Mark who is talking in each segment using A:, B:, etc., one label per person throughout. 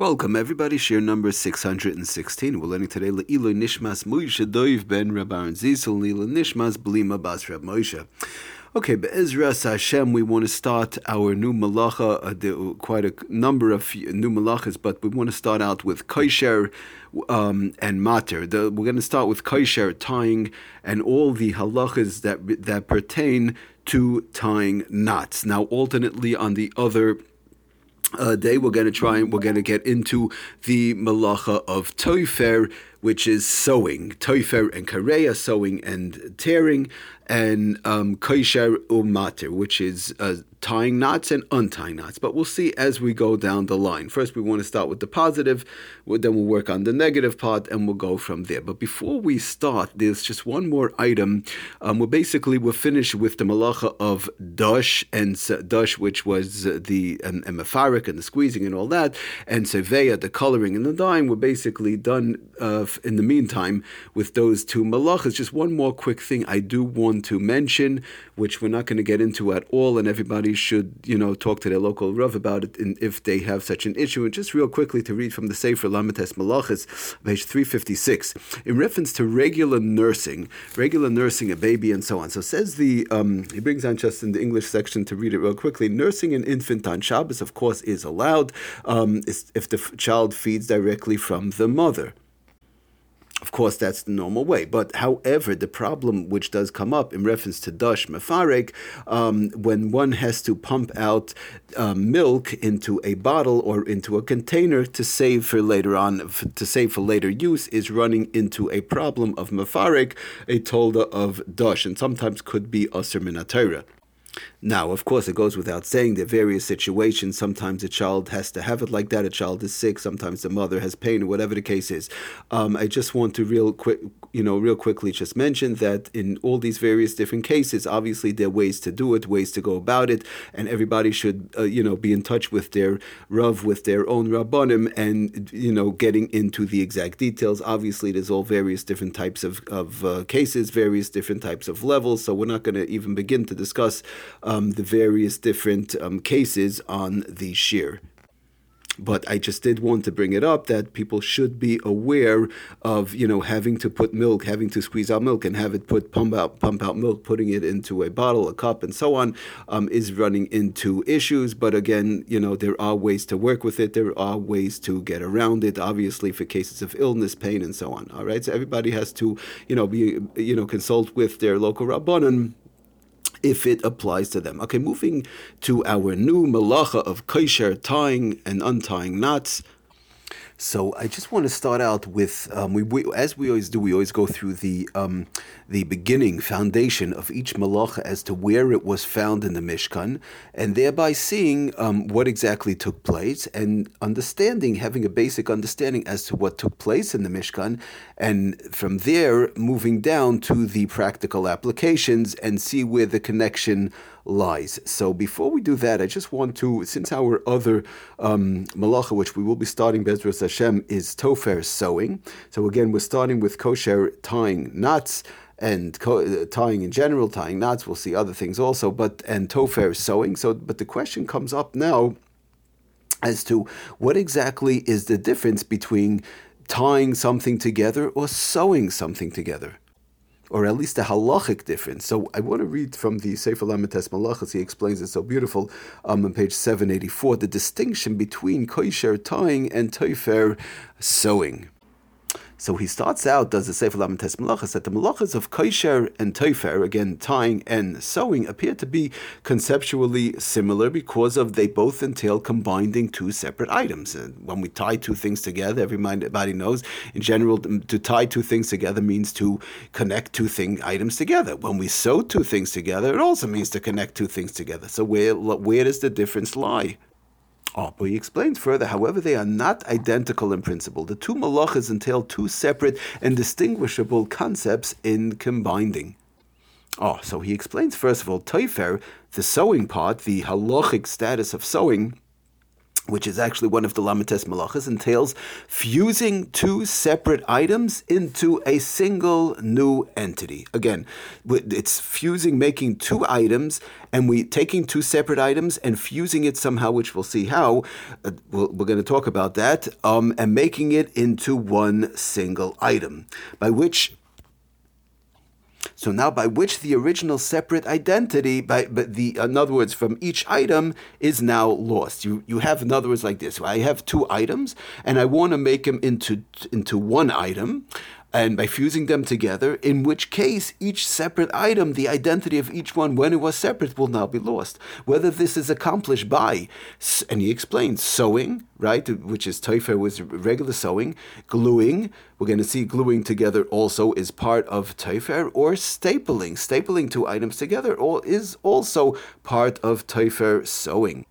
A: Welcome, everybody. Shiur number 616. We're learning today Le'ilo Nishmas Moshe Doiv ben Rabban Zisel Le'ilo Nishmas Blima Bas Rab Moshe. Okay, Be'ezras Hashem, we want to start our new malacha, uh, quite a number of new malachas, but we want to start out with kosher um, and mater. The, we're going to start with kosher, tying, and all the halachas that, that pertain to tying knots. Now, alternately, on the other uh, day we're going to try and we're going to get into the malacha of toifer, which is sewing, toifer and kareya, sewing and tearing, and um, umater, which is uh, tying knots and untying knots. But we'll see as we go down the line. First, we want to start with the positive, then we'll work on the negative part, and we'll go from there. But before we start, there's just one more item. Um, we're basically we're finished with the malacha of dush and dush, which was the and, and and the squeezing and all that, and seveya, the coloring and the dyeing. We're basically done uh, in the meantime with those two malachas. Just one more quick thing I do want to mention, which we're not going to get into at all, and everybody should, you know, talk to their local Rav about it if they have such an issue. And just real quickly to read from the Sefer Lamites Malachas, page 356, in reference to regular nursing, regular nursing a baby and so on. So says the, um, he brings on just in the English section to read it real quickly, nursing an infant on Shabbos, of course, is allowed um, if the child feeds directly from the mother. Of course, that's the normal way. But however, the problem which does come up in reference to Dush Mefarek, um, when one has to pump out uh, milk into a bottle or into a container to save for later on, to save for later use, is running into a problem of Mefarek, a tolda of Dush, and sometimes could be Aser Minatera. Now, of course, it goes without saying there are various situations. Sometimes a child has to have it like that. A child is sick. Sometimes the mother has pain, or whatever the case is. Um, I just want to real quick, you know, real quickly just mention that in all these various different cases, obviously there are ways to do it, ways to go about it, and everybody should, uh, you know, be in touch with their rav, with their own rabbanim, and you know, getting into the exact details. Obviously, there's all various different types of of uh, cases, various different types of levels. So we're not going to even begin to discuss um, the various different um, cases on the shiur. But I just did want to bring it up that people should be aware of, you know, having to put milk, having to squeeze out milk and have it put pump out pump out milk, putting it into a bottle, a cup, and so on, um, is running into issues. But again, you know, there are ways to work with it. There are ways to get around it. Obviously, for cases of illness, pain, and so on. All right, so everybody has to, you know, be you know consult with their local rabbanon if it applies to them. Okay, moving to our new malacha of kosher tying and untying knots. So I just want to start out with um, we, we, as we always do. We always go through the um, the beginning foundation of each malacha as to where it was found in the Mishkan, and thereby seeing um, what exactly took place and understanding, having a basic understanding as to what took place in the Mishkan, and from there moving down to the practical applications and see where the connection lies. So before we do that, I just want to, since our other um, malacha, which we will be starting Bezras Hashem, is tofer sewing. So again, we're starting with kosher tying knots and co- tying in general, tying knots. We'll see other things also, but and tofer sewing. So, but the question comes up now as to what exactly is the difference between tying something together or sewing something together or at least a halachic difference. So I want to read from the Sefer Lamites Malachas. He explains it so beautiful um, on page 784, the distinction between kosher tying and toifer sewing. So he starts out, does the Sefer Lamites Malachas, that the malachas of Kosher and Tofer, again, tying and sewing, appear to be conceptually similar because of they both entail combining two separate items. And when we tie two things together, everybody knows, in general, to tie two things together means to connect two thing items together. When we sew two things together, it also means to connect two things together. So where, where does the difference lie? Oh, but he explains further, however, they are not identical in principle. The two malachas entail two separate and distinguishable concepts in combining. Oh, so he explains first of all, toifer, the sewing part, the halachic status of sewing, which is actually one of the Lamites Malachas, entails fusing two separate items into a single new entity. Again, it's fusing, making two items, and we taking two separate items and fusing it somehow, which we'll see how. Uh, we we are going to talk about that, um, and making it into one single item, by which so now, by which the original separate identity, by but the in other words, from each item is now lost. You you have in other words like this. I have two items, and I want to make them into into one item and by fusing them together, in which case each separate item, the identity of each one when it was separate, will now be lost. Whether this is accomplished by, and he explains, sewing, right, which is taifer was regular sewing, gluing, we're going to see gluing together also is part of taifer, or stapling, stapling two items together all is also part of taifer sewing.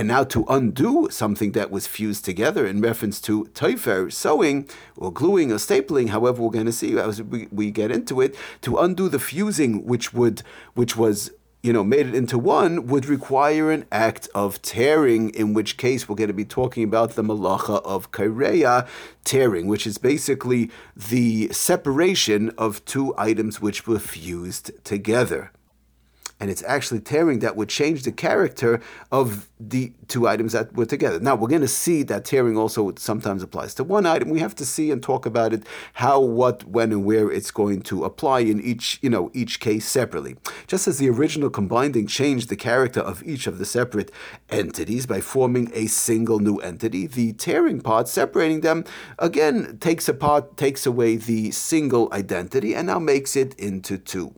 A: And now to undo something that was fused together in reference to teifer, sewing, or gluing or stapling, however we're going to see as we, we get into it, to undo the fusing which would which was you know, made it into one would require an act of tearing, in which case we're going to be talking about the malacha of kaireya, tearing, which is basically the separation of two items which were fused together and it's actually tearing that would change the character of the two items that were together. Now we're going to see that tearing also sometimes applies to one item. We have to see and talk about it, how, what, when, and where it's going to apply in each, you know, each case separately. Just as the original combining changed the character of each of the separate entities by forming a single new entity, the tearing part, separating them, again takes apart, takes away the single identity, and now makes it into two.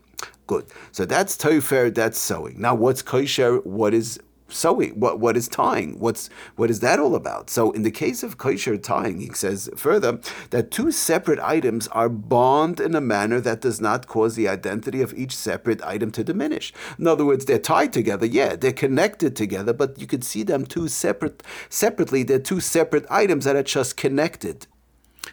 A: Good. So that's tofer, that's sewing. Now what's kosher? What is sewing? What what is tying? What's what is that all about? So in the case of kosher tying, he says further that two separate items are bond in a manner that does not cause the identity of each separate item to diminish. In other words, they're tied together. Yeah, they're connected together, but you can see them two separate separately. They're two separate items that are just connected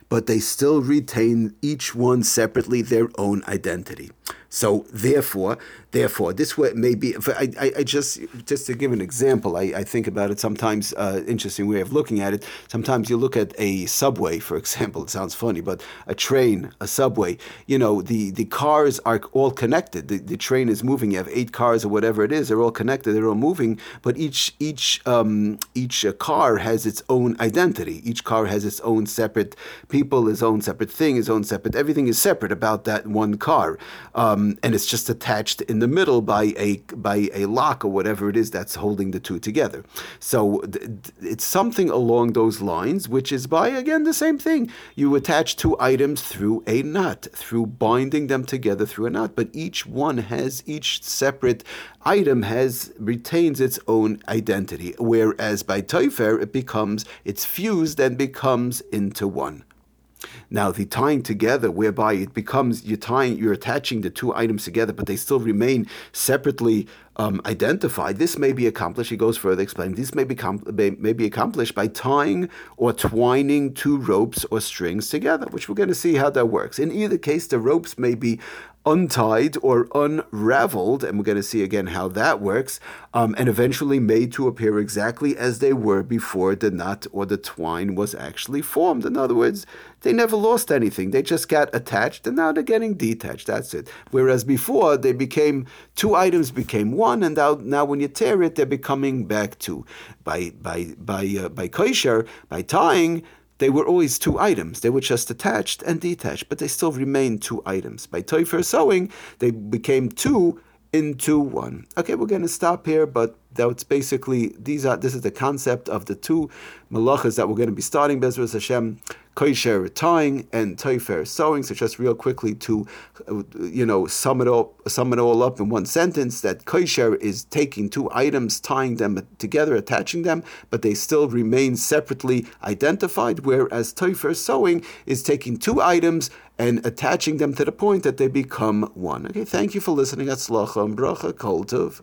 A: but they still retain each one separately their own identity. So therefore, therefore, this way may be. I, I, I, just just to give an example, I, I think about it sometimes. Uh, interesting way of looking at it. Sometimes you look at a subway, for example. It sounds funny, but a train, a subway. You know, the, the cars are all connected. The, the train is moving. You have eight cars or whatever it is. They're all connected. They're all moving. But each each um, each uh, car has its own identity. Each car has its own separate people, its own separate thing, its own separate. Everything is separate about that one car. Um, um, and it's just attached in the middle by a by a lock or whatever it is that's holding the two together. So th- it's something along those lines, which is by again the same thing. You attach two items through a knot, through binding them together through a knot, but each one has each separate item has retains its own identity. Whereas by Taifer it becomes it's fused and becomes into one. Now, the tying together, whereby it becomes you're tying, you're attaching the two items together, but they still remain separately um, identified. This may be accomplished. He goes further, explaining this may be com- may, may be accomplished by tying or twining two ropes or strings together, which we're going to see how that works. In either case, the ropes may be untied or unraveled, and we're going to see again how that works, um, and eventually made to appear exactly as they were before the knot or the twine was actually formed. In other words, they never lost anything. They just got attached, and now they're getting detached. That's it. Whereas before, they became two items became one, and now, now when you tear it, they're becoming back two. By by by uh, by kosher, by tying, they were always two items. They were just attached and detached, but they still remained two items. By Toifer sewing, they became two into one. Okay, we're going to stop here, but that's basically these are this is the concept of the two malachas that we're going to be starting Bezras Hashem, Koisher tying and Toifer sewing. So just real quickly to you know sum it all sum it all up in one sentence that Koisher is taking two items, tying them together, attaching them, but they still remain separately identified. Whereas Toifer sewing is taking two items and attaching them to the point that they become one. Okay, thank you for listening. Atzlacha and bracha kol tov.